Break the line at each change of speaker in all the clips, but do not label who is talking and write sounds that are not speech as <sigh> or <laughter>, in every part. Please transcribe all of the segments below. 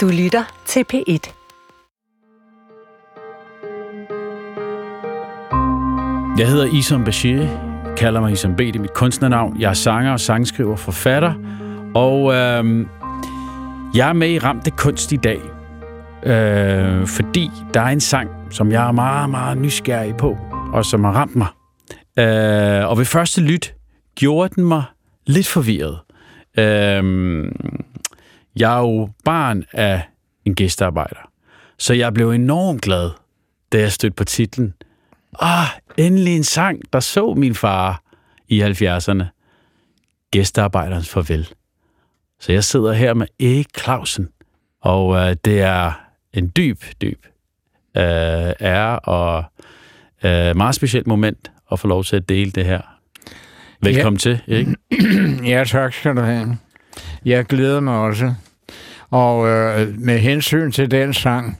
Du lytter til P1.
Jeg hedder Isam Bashir, kalder mig Isam B, det er mit kunstnernavn. Jeg er sanger og sangskriver, forfatter, og øh, jeg er med i Ramte Kunst i dag, øh, fordi der er en sang, som jeg er meget, meget nysgerrig på, og som har ramt mig. Øh, og ved første lyt gjorde den mig lidt forvirret. Øh, jeg er jo barn af en gæstearbejder, så jeg blev enormt glad, da jeg stødte på titlen. Ah, endelig en sang, der så min far i 70'erne. Gæstearbejderens farvel. Så jeg sidder her med Erik Clausen, og øh, det er en dyb, dyb øh, ære og øh, meget specielt moment at få lov til at dele det her. Velkommen ja. til, Erik. <clears throat>
Ja, tak skal du have. Jeg glæder mig også. Og øh, med hensyn til den sang,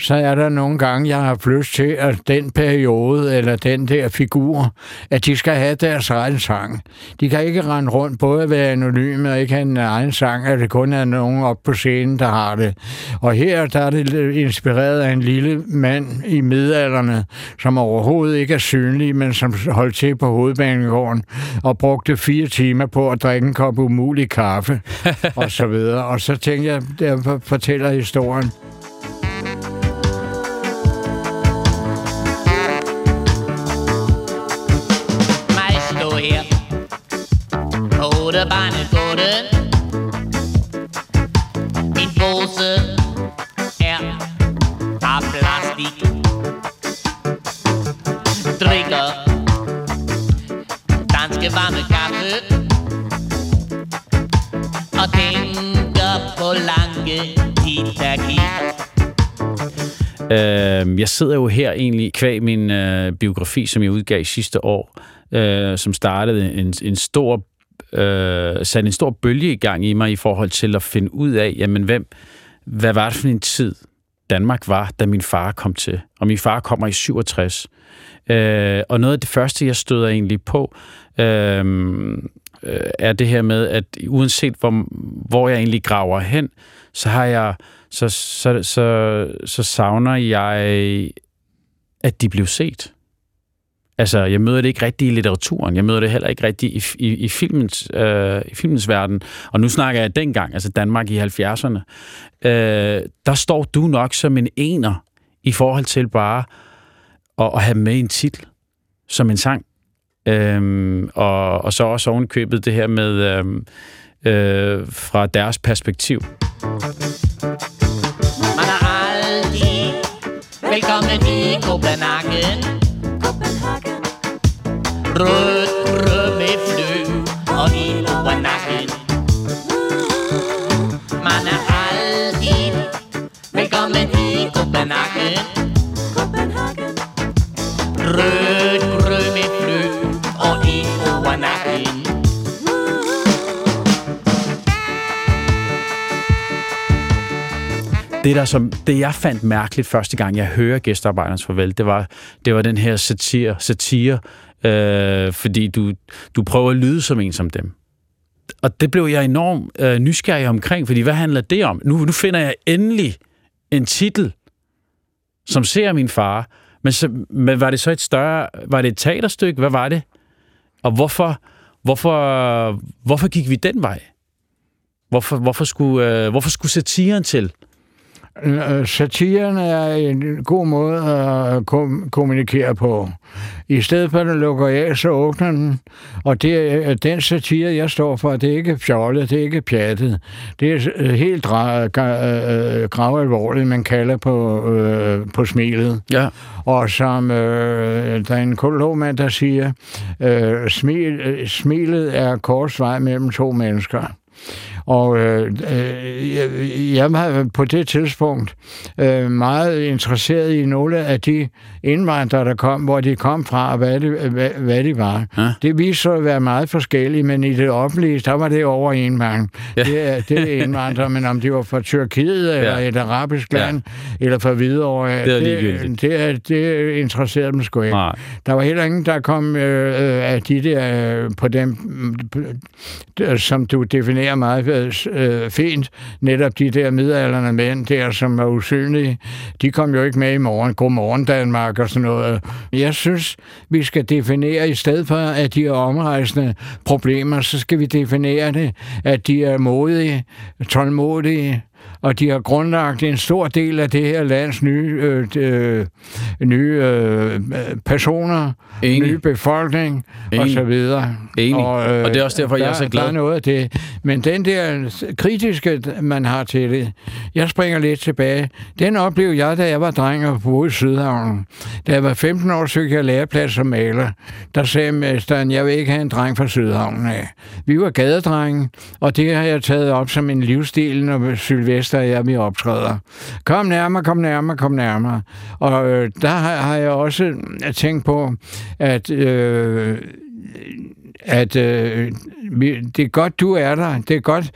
så er der nogle gange, jeg har lyst til, at den periode eller den der figur, at de skal have deres egen sang. De kan ikke rende rundt både at være anonyme og ikke have en egen sang, at det kun er nogen op på scenen, der har det. Og her der er det inspireret af en lille mand i middelalderne, som overhovedet ikke er synlig, men som holdt til på hovedbanegården og brugte fire timer på at drikke en kop umulig kaffe <laughs> og så videre. Og så tænkte jeg, der fortæller historien.
På Odebanegården. Min pose er af plastik. Drikker danske varme kaffe. Og tænker på lange Titaki.
Øh, jeg sidder jo her egentlig kvæg min øh, biografi, som jeg udgav sidste år, øh, som startede en, en stor øh, sat en stor bølge i gang i mig i forhold til at finde ud af, jamen hvem, hvad var det for en tid, Danmark var, da min far kom til. Og min far kommer i 67. Øh, og noget af det første, jeg støder egentlig på, øh, øh, er det her med, at uanset hvor, hvor jeg egentlig graver hen, så har jeg så, så, så, så savner jeg, at de blev set. Altså, jeg møder det ikke rigtigt i litteraturen. Jeg møder det heller ikke rigtigt i, i, i, filmens, øh, i filmens verden. Og nu snakker jeg dengang, altså Danmark i 70'erne. Øh, der står du nok som en ener i forhold til bare at, at have med en titel som en sang. Øhm, og, og så også ovenkøbet det her med øhm, øh, fra deres perspektiv.
Man er aldrig velkommen i Copenhagen. Rød rød med flø og ild på nakken. Man er aldrig velkommen i Copenhagen. Rød rød med flø og ild på nakken.
det, der som, det jeg fandt mærkeligt første gang, jeg hører gæstearbejdernes farvel, det var, det var den her satire, satire øh, fordi du, du prøver at lyde som en som dem. Og det blev jeg enormt øh, nysgerrig omkring, fordi hvad handler det om? Nu, nu finder jeg endelig en titel, som ser min far, men, så, men var det så et større, var det et teaterstykke? Hvad var det? Og hvorfor, hvorfor, hvorfor gik vi den vej? Hvorfor, hvorfor, skulle, øh, hvorfor skulle satiren til?
Øh, Satiren er en god måde at kom- kommunikere på. I stedet for, at den lukker af, så åbner den. Og det er den satire, jeg står for, det er ikke fjollet, det er ikke pjattet. Det er øh, helt øh, gravalvorligt, man kalder på, øh, på smilet.
Ja.
Og som øh, der er en kologmand, der siger, øh, smil, øh, smilet er korsvej mellem to mennesker. Og øh, øh, jeg, var på det tidspunkt øh, meget interesseret i nogle af de indvandrere, der kom, hvor de kom fra, og hvad, det, hvad, hvad de var.
Ja.
Det viste sig at være meget forskelligt, men i det offentlige, der var det over en mand.
Ja.
Det, det er indvandrere, men om de var fra Tyrkiet, eller
Ja.
et arabisk land, eller fra Hvidovre,
Det er
det, det, det interesserede dem sgu ikke.
Nej.
Der var heller ingen, der kom øh, øh, af de der øh, på dem, øh, som du definerer meget øh, fint. Netop de der midalderne mænd der, som er usynlige, de kom jo ikke med i morgen. Godmorgen Danmark og sådan noget. Jeg synes, vi skal definere, i stedet for at de er omrejsende problemer, så skal vi definere det, at de er modige, tålmodige, og de har grundlagt en stor del af det her lands nye, øh, øh, nye øh, personer, Enig. nye befolkning Enig. og så videre.
Enig. Og, øh, og det er også derfor, der, jeg er så glad.
Der er noget af det. Men den der kritiske, man har til det, jeg springer lidt tilbage. Den oplevede jeg, da jeg var dreng og boede i Sydhavnen. Da jeg var 15 år, søgte jeg læreplads som maler. Der sagde mesteren, jeg vil ikke have en dreng fra Sydhavnen af. Vi var gadedrenge, og det har jeg taget op som en livsstil, når Sylvester og jeg min optræder. Kom nærmere, kom nærmere, kom nærmere. Og øh, der har, har jeg også tænkt på, at øh, at øh, det er godt, du er der. Det er godt.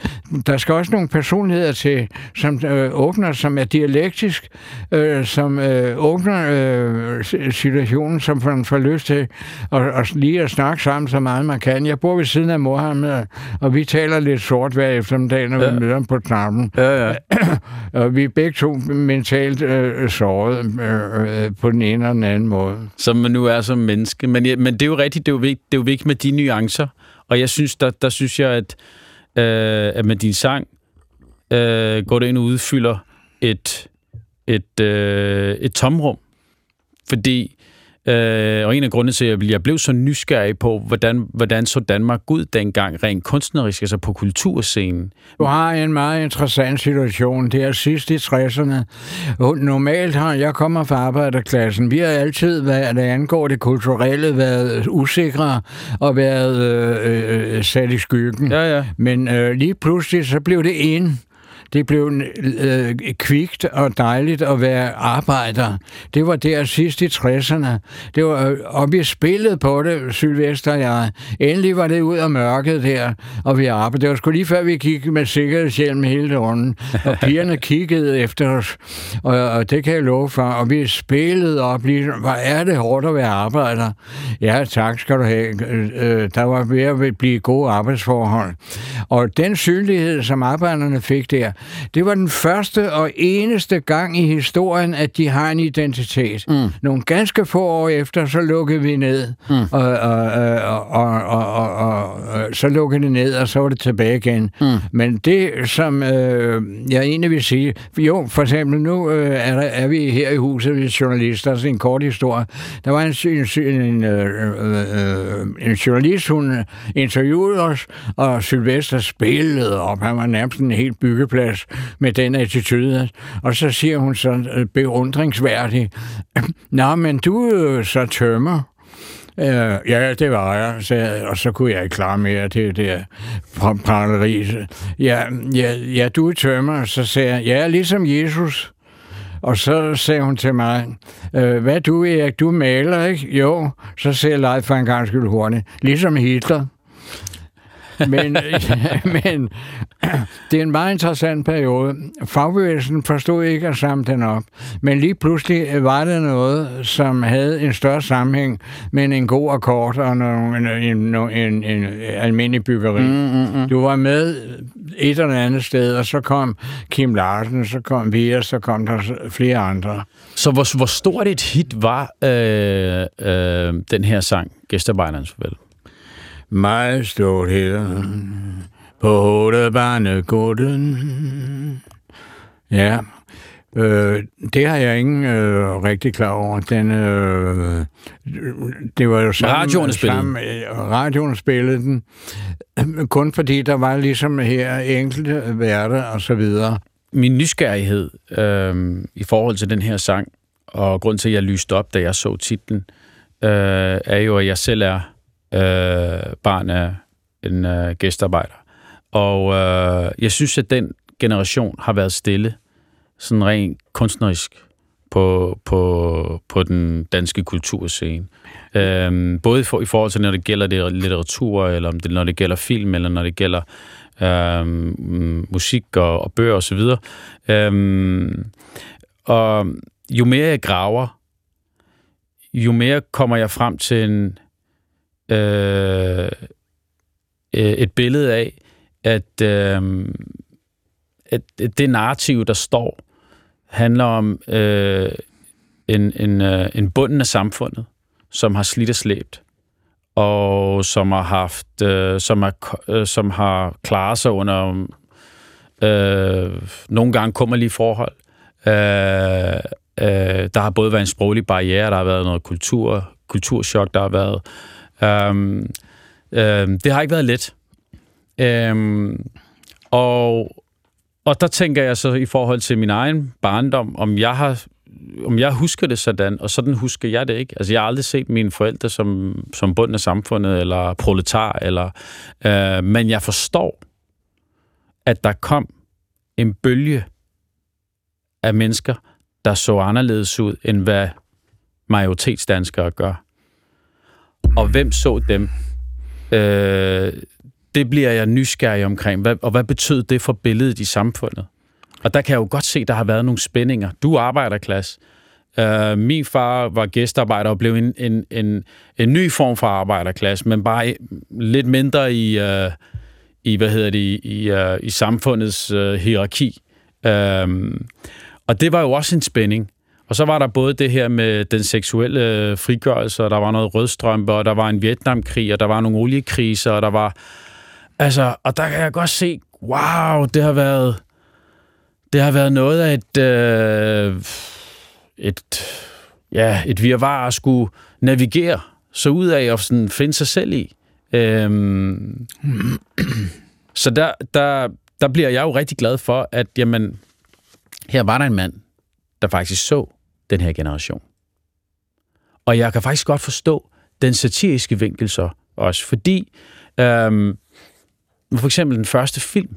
Der skal også nogle personligheder til, som øh, åbner, som er dialektisk, øh, som øh, åbner øh, situationen, som man får lyst til at, at lige at snakke sammen så meget man kan. Jeg bor ved siden af Mohammed, og vi taler lidt sort hver eftermiddag, når ja. vi møder ham på knappen.
Ja, ja. <clears throat>
og vi er begge to mentalt øh, såret øh, øh, på den ene og den anden måde.
Som man nu er som menneske. Men, ja, men det er jo rigtigt, det er jo vigtigt, det er jo vigtigt med de nuancer. Og jeg synes, der, der synes jeg, at, øh, at med din sang øh, går det ind og udfylder et, et, øh, et tomrum. Fordi Øh, og en af grundene til, at jeg blev så nysgerrig på, hvordan, hvordan så Danmark ud dengang, rent kunstnerisk, altså på kulturscenen.
Du har en meget interessant situation. Det er sidst i 60'erne. Normalt har jeg kommer fra arbejderklassen. Vi har altid, hvad det angår det kulturelle, været usikre og været øh, øh, sat i skyggen.
Ja, ja.
Men øh, lige pludselig så blev det ind det blev øh, kvikt og dejligt at være arbejder. Det var der sidst i 60'erne. Det var, øh, og vi spillede på det, Sylvester og jeg. Endelig var det ud af mørket der, og vi arbejdede. Det var sgu lige før, vi gik med sikkerhedshjelm hele runden, og <laughs> pigerne kiggede efter os, og, og det kan jeg love for. Og vi spillede op lige, hvor er det hårdt at være arbejder? Ja, tak skal du have. Øh, der var ved at blive gode arbejdsforhold. Og den synlighed, som arbejderne fik der, det var den første og eneste gang i historien, at de har en identitet. Mm. Nogle ganske få år efter, så lukkede vi ned, mm. og, og, og, og, og, og, og så lukkede det ned, og så var det tilbage igen. Mm. Men det, som øh, jeg egentlig vil sige, jo, for eksempel nu øh, er, der, er vi her i huset, vi er journalister, så en kort historie. Der var en, en, en, øh, øh, en journalist, hun interviewede os, og Sylvester spillede op. Han var nærmest en helt byggeplads med den attitude. Og så siger hun så øh, beundringsværdigt, <clears throat> Nå, men du er så tømmer. Uh, ja, det var jeg, så, og så kunne jeg ikke klare mere det der praleri. Ja, ja, ja, du er tømmer, så sagde jeg, ja, ligesom Jesus. Og så sagde hun til mig, øh, hvad du, Erik, du maler, ikke? Jo, så sagde jeg Leif for en gang skyld hurtigt, ligesom Hitler. Men, <laughs> men det er en meget interessant periode. Fagbevægelsen forstod ikke at samle den op, men lige pludselig var det noget, som havde en større sammenhæng med en god akkord og en, en, en, en, almindelig byggeri. Mm, mm, mm. Du var med et eller andet sted, og så kom Kim Larsen, så kom vi, og så kom der flere andre.
Så hvor, hvor stort et hit var øh, øh, den her sang, Gæstarbejderens Farvel?
Meget her på Hovedbanegården. Ja, øh, det har jeg ingen øh, rigtig klar over. Den, øh, det var jo
sammen, radioen spillede sammen,
øh, radioen spillede den. <clears throat> Kun fordi der var ligesom her enkelte værter og så videre.
Min nysgerrighed øh, i forhold til den her sang, og grund til, at jeg lyste op, da jeg så titlen, øh, er jo, at jeg selv er øh, barn af en øh, gæstarbejder. Og øh, jeg synes, at den generation har været stille, sådan rent kunstnerisk, på, på, på den danske kulturscene. Øhm, både for, i forhold til, når det gælder det litteratur, eller om det, når det gælder film, eller når det gælder øhm, musik og, og bøger osv. Og, øhm, og jo mere jeg graver, jo mere kommer jeg frem til en, Øh, øh, et billede af, at, øh, at det narrativ, der står, handler om øh, en, en, øh, en bunden af samfundet, som har slidt og slæbt, og som har haft, øh, som, er, øh, som har klaret sig under øh, nogle gange kummerlige forhold. Øh, øh, der har både været en sproglig barriere, der har været noget kultur, kulturschok, der har været. Øh, øh, det har ikke været let. Øh, og, og der tænker jeg så i forhold til min egen barndom, om jeg har om jeg husker det sådan, og sådan husker jeg det ikke. Altså, jeg har aldrig set mine forældre som, som bunden af samfundet, eller proletar, eller, øh, men jeg forstår, at der kom en bølge af mennesker, der så anderledes ud, end hvad majoritetsdanskere gør. Og hvem så dem? Øh, det bliver jeg nysgerrig omkring. Hvad, og hvad betød det for billedet i samfundet? Og der kan jeg jo godt se, at der har været nogle spændinger. Du er arbejderklasse. Øh, min far var gæstarbejder og blev en, en, en, en ny form for arbejderklasse, men bare lidt mindre i, øh, i hvad hedder det, i, øh, i samfundets øh, hierarki. Øh, og det var jo også en spænding. Og så var der både det her med den seksuelle øh, frigørelse, og der var noget rødstrømpe, og der var en Vietnamkrig, og der var nogle oliekriser, og der var... Altså, og der kan jeg godt se, wow, det har været det har været noget af et, øh, et, ja, et virvar at skulle navigere så ud af og sådan finde sig selv i. Øhm, så der, der, der bliver jeg jo rigtig glad for, at jamen, her var der en mand, der faktisk så den her generation. Og jeg kan faktisk godt forstå den satiriske vinkel så også, fordi øhm, for eksempel den første film,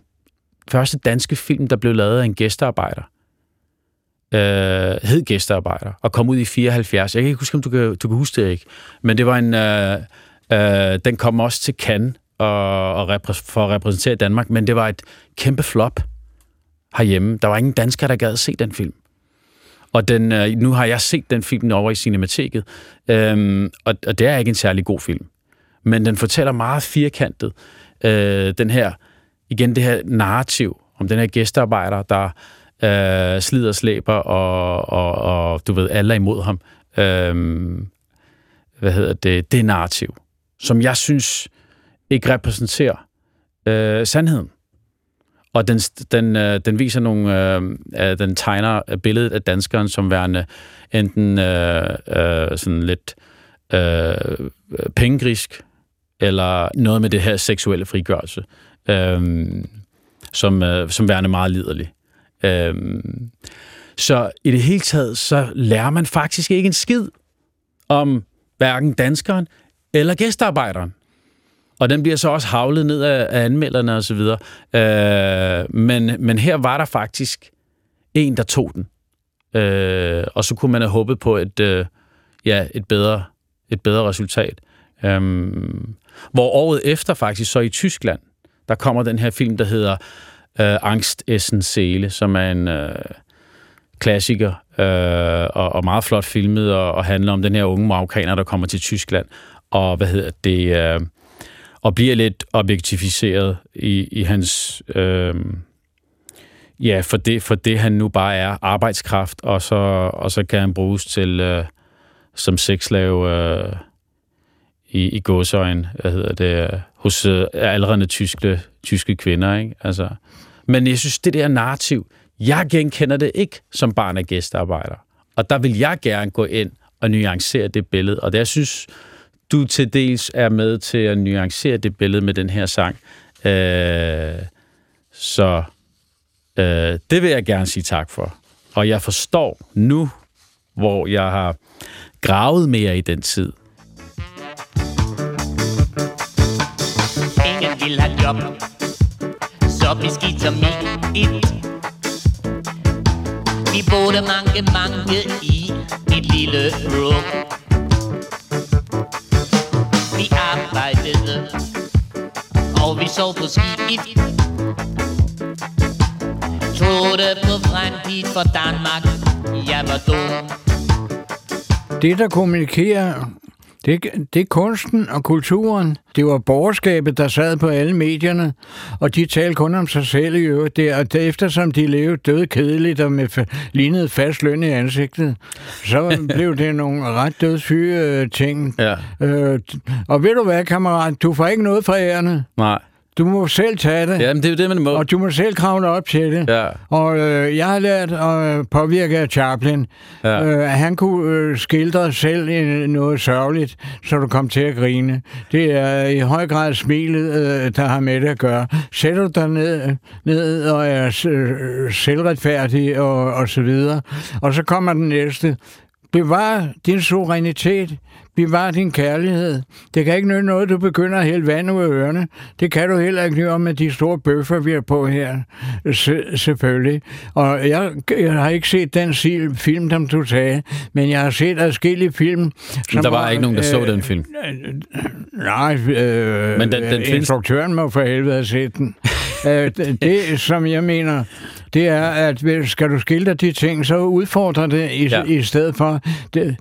første danske film, der blev lavet af en gæstearbejder. Øh, hed gæstearbejder, og kom ud i 74. Jeg kan ikke huske, om du kan, du kan huske det ikke. Men det var en... Øh, øh, den kom også til Cannes og, og repræs- for at repræsentere Danmark, men det var et kæmpe flop herhjemme. Der var ingen danskere, der gad se den film. Og den, øh, nu har jeg set den film over i Cinemateket, øhm, og, og det er ikke en særlig god film. Men den fortæller meget firkantet øh, den her igen det her narrativ om den her gæstearbejder, der øh, slider og slæber, og, og, og du ved, alle er imod ham. Øhm, hvad hedder det? Det narrativ, som jeg synes ikke repræsenterer øh, sandheden. Og den, den, øh, den viser nogle, øh, den tegner billedet af danskeren som værende enten øh, øh, sådan lidt øh, pengegrisk, eller noget med det her seksuelle frigørelse øh, som, øh, som værende meget liderlig. Øh, så i det hele taget, så lærer man faktisk ikke en skid om hverken danskeren eller gæstearbejderen. Og den bliver så også havlet ned af, af anmelderne osv. Øh, men, men her var der faktisk en, der tog den. Øh, og så kunne man have håbet på et, øh, ja, et, bedre, et bedre resultat. Øh, hvor året efter faktisk, så i Tyskland, der kommer den her film, der hedder øh, Angst Essen Seele, som er en øh, klassiker øh, og, og meget flot filmet og, og handler om den her unge marokkaner, der kommer til Tyskland og hvad hedder det øh, og bliver lidt objektificeret i, i hans øh, ja for det for det han nu bare er arbejdskraft og så og så kan han bruges til øh, som sexslave øh, i, i gåsøjen, hvad hedder det, hos øh, aldrende tyske, tyske kvinder, ikke? Altså, men jeg synes, det der narrativ, jeg genkender det ikke som barn af gæstearbejder. Og der vil jeg gerne gå ind og nuancere det billede. Og det, jeg synes, du til dels er med til at nuancere det billede med den her sang. Øh, så øh, det vil jeg gerne sige tak for. Og jeg forstår nu, hvor jeg har gravet mere i den tid, Ingen
vil have job Så beskidt som i et Vi boede mange, mange i et lille rum sov på skib Troede på fremtid for Danmark Jeg var dum
Det, der kommunikerer Det, det er kunsten og kulturen. Det var borgerskabet, der sad på alle medierne, og de talte kun om sig selv i øvrigt. Det, og det, eftersom de levede døde kedeligt og med fa- lignede fast løn i ansigtet, så <laughs> blev det nogle ret dødssyge øh, ting.
Ja.
Øh, og ved du hvad, kammerat? Du får ikke noget fra ærende.
Nej.
Du må selv tage det,
Jamen, det er jo det, man må.
og du må selv kravle op til det.
Ja.
Og øh, jeg har lært at øh, påvirke af Chaplin.
Ja.
Øh, han kunne øh, skildre selv noget sørgeligt, så du kom til at grine. Det er i høj grad smilet, øh, der har med det at gøre. Sætter du dig ned, ned og er øh, selvretfærdig og, og så videre, og så kommer den næste. Bevar din suverænitet. Bevar din kærlighed. Det kan ikke nytte noget, du begynder at hælde vand ud af ørerne. Det kan du heller ikke gøre med de store bøffer, vi er på her. Se, selvfølgelig. Og jeg, jeg har ikke set den film, som du sagde, men jeg har set adskillige film. Som
der var ikke nogen, der så den film.
Nej, øh,
Men den- den
instruktøren må for helvede have set den. øh, det, det, som jeg mener, det er, at skal du skildre de ting, så udfordrer det i,
Ja.
i stedet for. Det,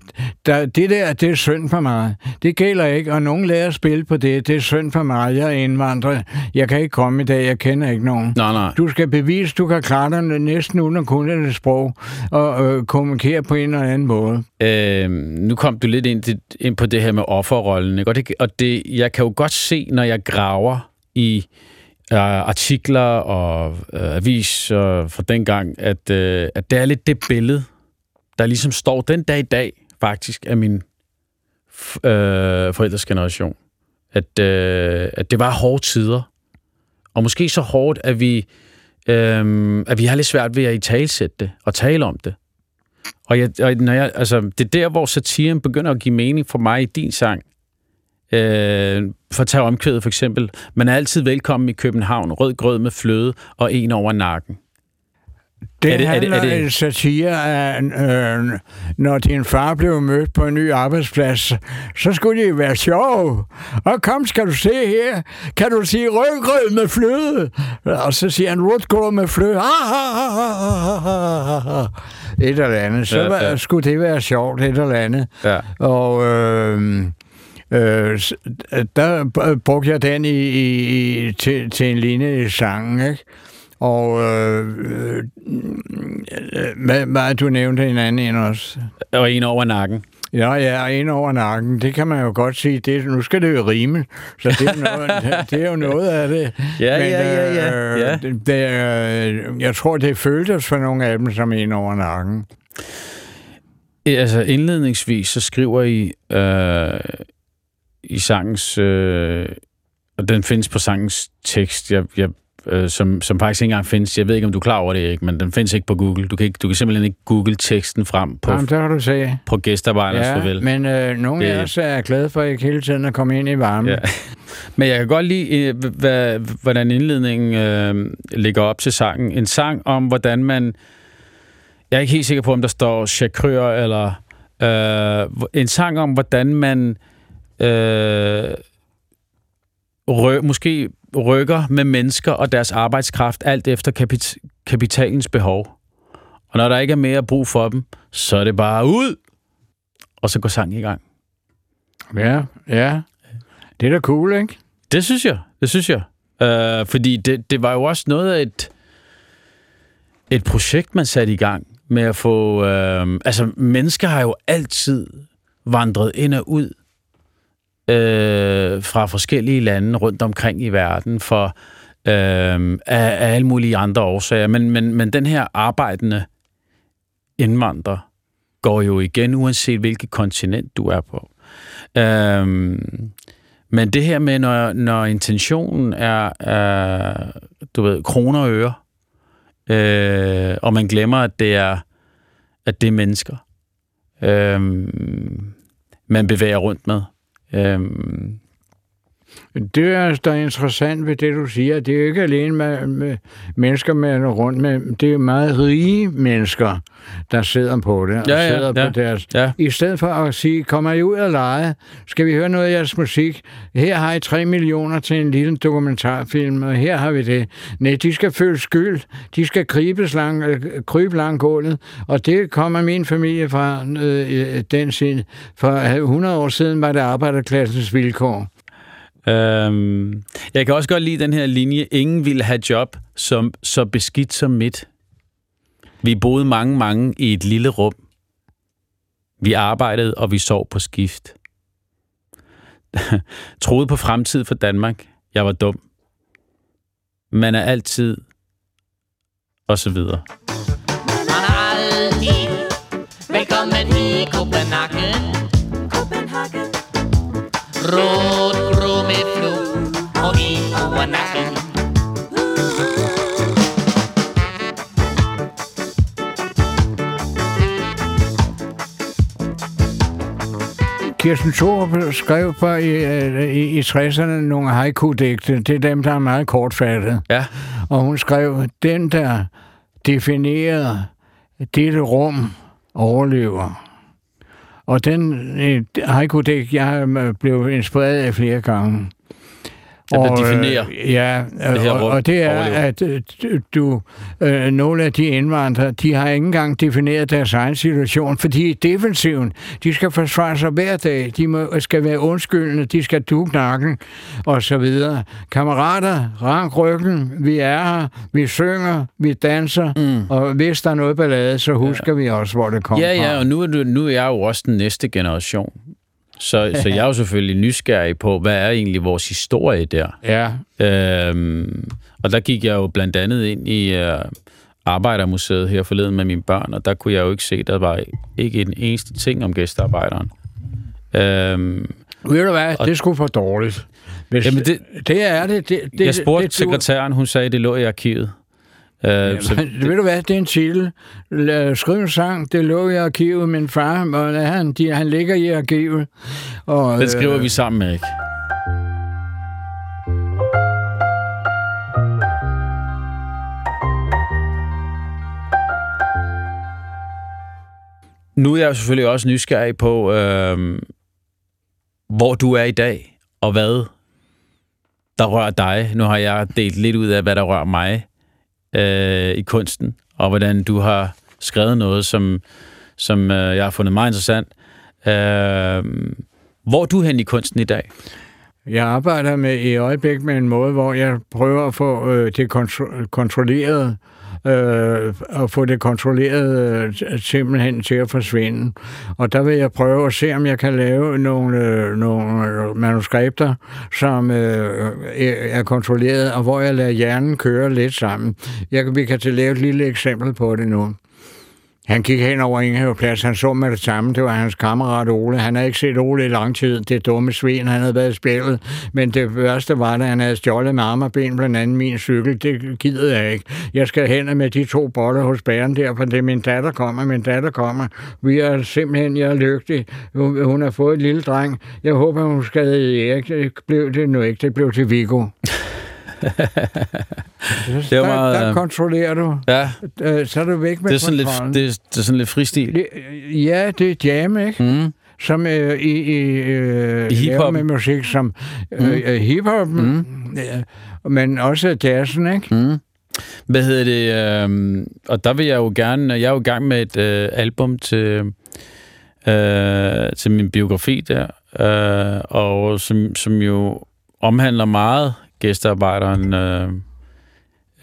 der, det der, det er synd for mig. Det gælder ikke, og nogen lærer at spille på det. Det er synd for mig. Jeg er indvandrer. Jeg kan ikke komme i dag. Jeg kender ikke nogen.
Nej, nej.
Du skal bevise, du kan klare dig næsten uden at kunne det sprog, og øh, kommunikere på en eller anden måde.
Øh, nu kom du lidt ind, ind på det her med offerrollen, ikke? Og, det, og det, jeg kan jo godt se, når jeg graver i Øh, artikler og øh, aviser fra dengang, at, øh, at det er lidt det billede, der ligesom står den dag i dag, faktisk, af min øh, forældres generation. At, øh, at det var hårde tider. Og måske så hårdt, at vi, øh, at vi har lidt svært ved at i talsætte det og tale om det. Og, jeg, og når jeg, altså, det er der, hvor satiren begynder at give mening for mig i din sang. Øh, for at tage omkvædet for eksempel. Man er altid velkommen i København. Rød grød med fløde og en over nakken.
Det,
Er det- er det-
handler
er det-
en satire af, øh, når din far blev mødt på en ny arbejdsplads, så skulle det være sjov. Og kom, skal du se her. Kan du sige rødgrød med fløde? Og så siger han rødgrød med fløde. Ah, ah, ah, ah, ah, ah, ah. Et eller andet. Så
ja.
ja. skulle det være sjovt, et eller andet.
Ja.
Og øh, øh, der brugte jeg den i, i, til, til en linje i sangen, ikke? Og øh, øh, hvad, hvad du nævnte en anden en også?
Og en over nakken.
Ja, ja, ind over nakken. Det kan man jo godt sige. Det, nu skal det jo rime. Så det er, jo noget, <laughs> det er jo noget af det.
Ja, ja, ja, ja,
øh,
ja.
Det, det, er- jeg tror, det føltes for nogle af dem som en over nakken.
Altså indledningsvis, så skriver I øh, i sangens... Øh, og den findes på sangens tekst, jeg, jeg, øh, som, som faktisk ikke engang findes. Jeg ved ikke, om du er klar over det, ikke, men den findes ikke på Google. Du kan, ikke, du kan simpelthen ikke google teksten frem på,
Jamen, der har du sagt.
på gæstarbejdernes
Ja,
farvel.
men øh, nogle
Det-
af os er glade for ikke hele tiden at komme ind i varmen.
Ja. <laughs> Men jeg kan godt lide, øh, hvad, hvordan indledningen øh, ligger op til sangen. En sang om, hvordan man... Jeg er ikke helt sikker på, om der står chakrør, eller... Øh, en sang om, hvordan man øh, rø, måske rykker med mennesker og deres arbejdskraft, alt efter kapit, kapitalens behov. Og når der ikke er mere brug for dem, så er det bare ud! Og så går sangen i gang.
Ja, ja. Det er da cool, ikke?
Det synes jeg. Det synes jeg. Øh, fordi det, det var jo også noget af et, et projekt, man satte i gang med at få... Øh, altså, mennesker har jo altid vandret ind og ud øh, fra forskellige lande rundt omkring i verden for øh, af, af alle mulige andre årsager. Men, men, men den her arbejdende indvandrer går jo igen, uanset hvilket kontinent du er på. Øh, men det her med, når, når intentionen er, er, du ved, kroner og øre, øh, og man glemmer, at det er, at det er mennesker, øh, man bevæger rundt med. Øh,
Det er der er interessant ved det, du siger. Det er jo ikke alene med, med mennesker, er rundt med. Det er meget rige mennesker, der sidder på det. Og
Ja, ja,
sidder
ja.
på deres.
Ja.
I stedet for at sige, kommer I ud og lege? Skal vi høre noget af jeres musik? Her har I 3 millioner til en lille dokumentarfilm, og her har vi det. Nej, de skal føle skyld. De skal kribes lang, øh, krybe langt gulvet. Og det kommer min familie fra øh, den side. For 100 år siden var det arbejderklassens vilkår.
Øhm, jeg kan også godt lide den her linje. Ingen vil have job som så beskidt som mit. Vi boede mange, mange i et lille rum. Vi arbejdede, og vi sov på skift. <laughs> Troede på fremtid for Danmark. Jeg var dum. Man er altid... Og så videre.
Man er aldrig velkommen i Copenhagen. Rød krummeflod og i over nakken.
Kirsten Thorup skrev på i, øh, i, i 60'erne nogle haiku-digte. Det er dem, der er meget kortfattet.
Ja.
Og hun skrev, den der definerer dette rum, overlever. Og den øh, haiku-digt, jeg øh, blev inspireret af flere gange.
Der
Og, øh,
definerer
ja,
det her
og, og det er, at øh, du, øh, nogle af de indvandrere, de har ikke engang defineret deres egen situation, fordi i defensiven, de skal forsvare sig hver dag, de må, skal være undskyldende, de skal dukke nakken, og så videre. Kammerater, rank ryggen, vi er her, vi synger, vi danser, mm. og hvis der er noget ballade, så husker ja. vi også, hvor det kommer
Ja, ja,
fra.
og nu er, du, nu er jeg jo også den næste generation. Så, så jeg er jo selvfølgelig nysgerrig på, hvad er egentlig vores historie der?
Ja,
Øhm, og der gik jeg jo blandt andet ind i øh, Arbejdermuseet her forleden med mine børn, og der kunne jeg jo ikke se, der var ikke en eneste ting om gæstearbejderen. Øhm,
ved du hvad, det er sgu for dårligt. Hvis,
Jamen, det-
det er det. det, det
jeg spurgte
det,
sekretæren, hun sagde, det lå i arkivet. Øh, så,
Men, ved du hvad, det er en titel. Skriv en sang, det lå i arkivet. Min far, og han, de, han ligger i arkivet. Og,
den skriver vi sammen med, ikke? Nu er jeg selvfølgelig også nysgerrig på, øh, hvor du er i dag, og hvad der rører dig. Nu har jeg delt lidt ud af, hvad der rører mig øh, i kunsten, og hvordan du har skrevet noget, som, som øh, jeg har fundet meget interessant. Øh, hvor er du hen i kunsten i dag?
Jeg arbejder med i øjeblikket med en måde, hvor jeg prøver at få øh, det kontro- kontrolleret øh, Øh, at få det kontrolleret øh, simpelthen til at forsvinde. Og der vil jeg prøve at se, om jeg kan lave nogle, øh, nogle øh, manuskripter, som øh, øh, er kontrolleret, og hvor jeg lader hjernen køre lidt sammen. Jeg, vi kan til lave et lille eksempel på det nu. Han gik hen over Ingehaveplads, han så med det samme, det var hans kammerat Ole. Han havde ikke set Ole i lang tid, det dumme svin, han havde været spillet. Men det værste var, at han havde stjålet med arm og ben, blandt andet min cykel. Det gider jeg ikke. Jeg skal hen med de to boller hos bæren der, for det er min datter kommer, min datter kommer. Vi er simpelthen, jeg er lykkelig. Hun, har fået et lille dreng. Jeg håber, hun skal Erik. Det blev det nu ikke, det blev til Viggo. <laughs>
Det var
der,
meget,
der
øh,
kontrollerer du.
Ja,
Øh, Så er du væk med
det er sådan lidt, det er, det er sådan lidt fristil.
Det- Ja, det er jam, ikke?
Mm.
Som øh, i, i, øh,
I hip-hop.
laver med musik som øh, mm. hiphop, mm. men også jazzen, ikke?
Mm. Hvad hedder det? Øh, og der vil jeg jo gerne... Jeg er jo i gang med et øh, album til, øh, til min biografi der, øh, og som, som jo omhandler meget gæstearbejderen, øh,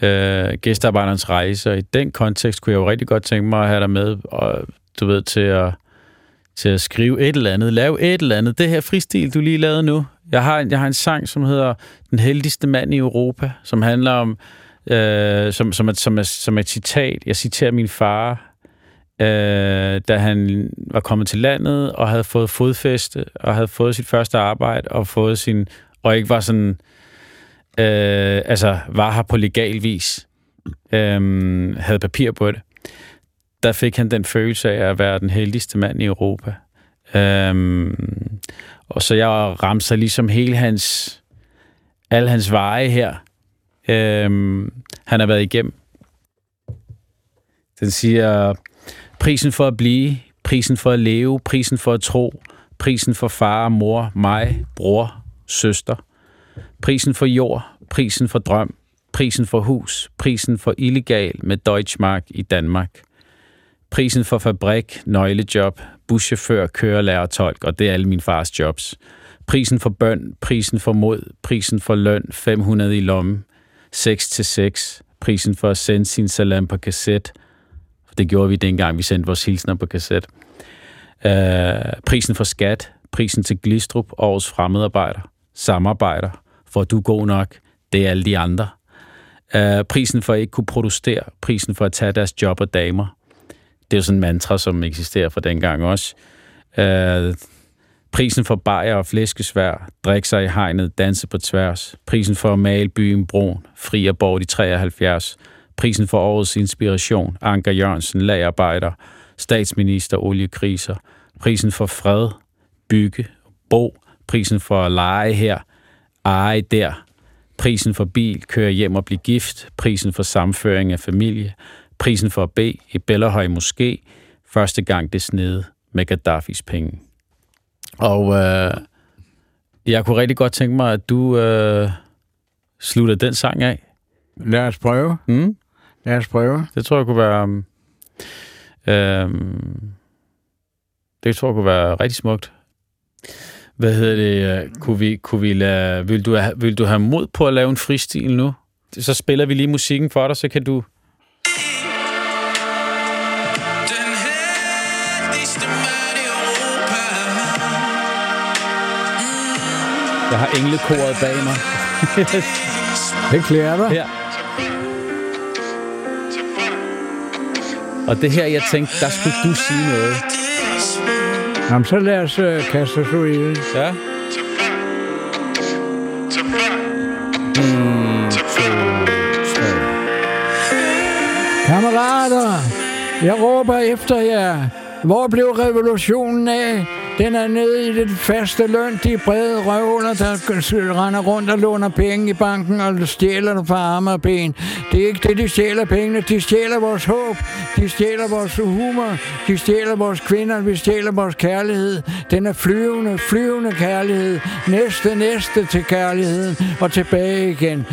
øh, gæstearbejderens rejse, og i den kontekst kunne jeg jo rigtig godt tænke mig at have dig med, og du ved, til at, til at skrive et eller andet, lave et eller andet. Det her fristil, du lige lavede nu. Jeg har, jeg har en sang, som hedder Den heldigste mand i Europa, som handler om, øh, som, som, er, som, er, som er et citat. Jeg citerer min far, øh, da han var kommet til landet og havde fået fodfæste, og havde fået sit første arbejde, og fået sin, og ikke var sådan, øh, altså var her på legal vis, øh, havde papir på det. Der fik han den følelse af at være den heldigste mand i Europa. Øh, og så jeg ramser ligesom hele hans alle hans veje her, øh, han har været igennem. Den siger, prisen for at blive, prisen for at leve, prisen for at tro, prisen for far, mor, mig, bror, søster, prisen for jord, prisen for drøm, prisen for hus, prisen for illegal med Deutschmark i Danmark, prisen for fabrik, nøglejob, buschauffør, kørelærer, tolk, og det er alle min fars jobs. Prisen for bøn, prisen for mod, prisen for løn, 500 i lommen, 6 til 6, prisen for at sende sin salam på kasset. Det gjorde vi dengang, vi sendte vores hilsner på kasset. Uh, øh, prisen for skat, prisen til Glistrup, årets fremmedarbejder, samarbejder, for du er god nok, det er alle de andre. Uh, prisen for at ikke kunne producere, prisen for at tage deres job og damer. Det er jo sådan en mantra, som eksisterer fra dengang også. Uh, prisen for bajer og flæskesvær, drikke sig i hegnet, danse på tværs. Prisen for at male byen brun, fri og bort i 73. Prisen for årets inspiration, Anker Jørgensen, lagarbejder, statsminister, oliekriser. Prisen for fred, bygge, bo. Prisen for at lege her, eje der. Prisen for bil, køre hjem og blive gift. Prisen for samføring af familie. Prisen for at bede i Bellerhøj Moské. Første gang det snede med Gaddafis penge. Og øh, jeg kunne rigtig godt tænke mig, at du øh, slutter den sang af.
Lad os prøve.
Mm?
Lad os prøve.
Det tror jeg kunne være... Øh, det tror jeg kunne være rigtig smukt. Hvad hedder det? øh, Kunne vi, kunne vi lade, vil, du have, vil du have mod på at lave en fristil nu? Så spiller vi lige musikken for dig, så kan du...
Den heldigste mand i Europa
Jeg har englekoret bag mig.
Det klæder dig.
Her. Og det her, jeg tænkte, der skulle du sige noget.
Jamen, så lad os uh, kaste os ud i det.
Ja. Mm,
Kammerater, jeg råber efter jer. Hvor blev revolutionen af? Den er nede i det faste løn, de brede røvler, der render rundt og låner penge i banken og stjæler dem fra arme og ben. Det er ikke det, de stjæler pengene. De stjæler vores håb. De stjæler vores humor. De stjæler vores kvinder. Vi stjæler vores kærlighed. Den er flyvende, flyvende kærlighed. Næste, næste til kærligheden. Og tilbage igen.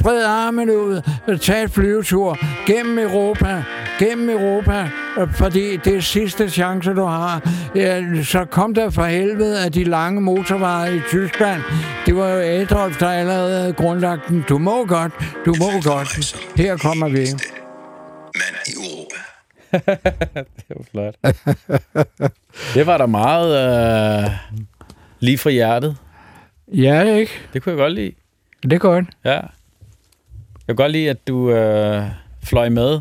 Spred armene ud. Tag et flyvetur. Gennem Europa. Gennem Europa. Fordi det er sidste chance, du har. Så kom der for helvede af de lange motorveje i Tyskland. Det var jo Adolf, der allerede havde grundlagt den. Du må godt. Du må godt. Her kommer vi.
Mand i Europa <laughs>
Det var flot. det var da meget øh, lige fra hjertet.
Ja, ikke?
Det kunne jeg godt lide.
Det er godt.
Ja. Jeg kan godt lide, at du øh, fløj med.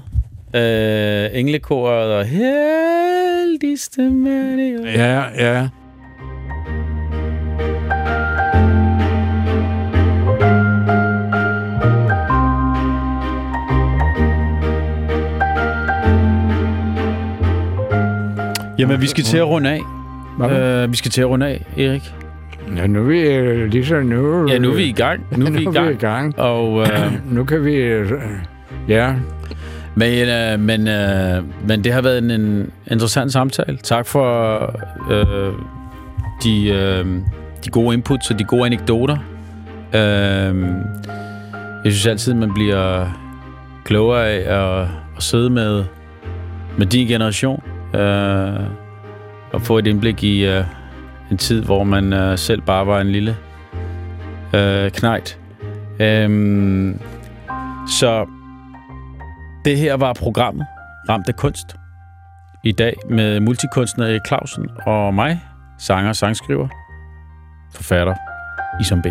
Øh, englekoret og heldigste mand i Europa.
Ja, ja.
Jamen, vi skal til at runde af. Øh, vi skal til at runde af, Erik.
Ja, nu er vi ligesom nu...
Ja, nu er vi i gang. Nu er vi i <laughs>
nu er vi i
gang.
gang.
Og, øh,
Nu kan vi... øh, Ja,
men, øh, men, øh, men det har været en, en interessant samtale. Tak for øh, de, øh, de gode inputs og de gode anekdoter. Øh, jeg synes altid, man bliver klogere af at, at sidde med, med din generation øh, og få et indblik i øh, en tid, hvor man øh, selv bare var en lille øh, knejt. Øh, så det her var programmet Ramt af kunst. I dag med multikunstner Erik Clausen og mig, sanger og sangskriver, forfatter Isam B.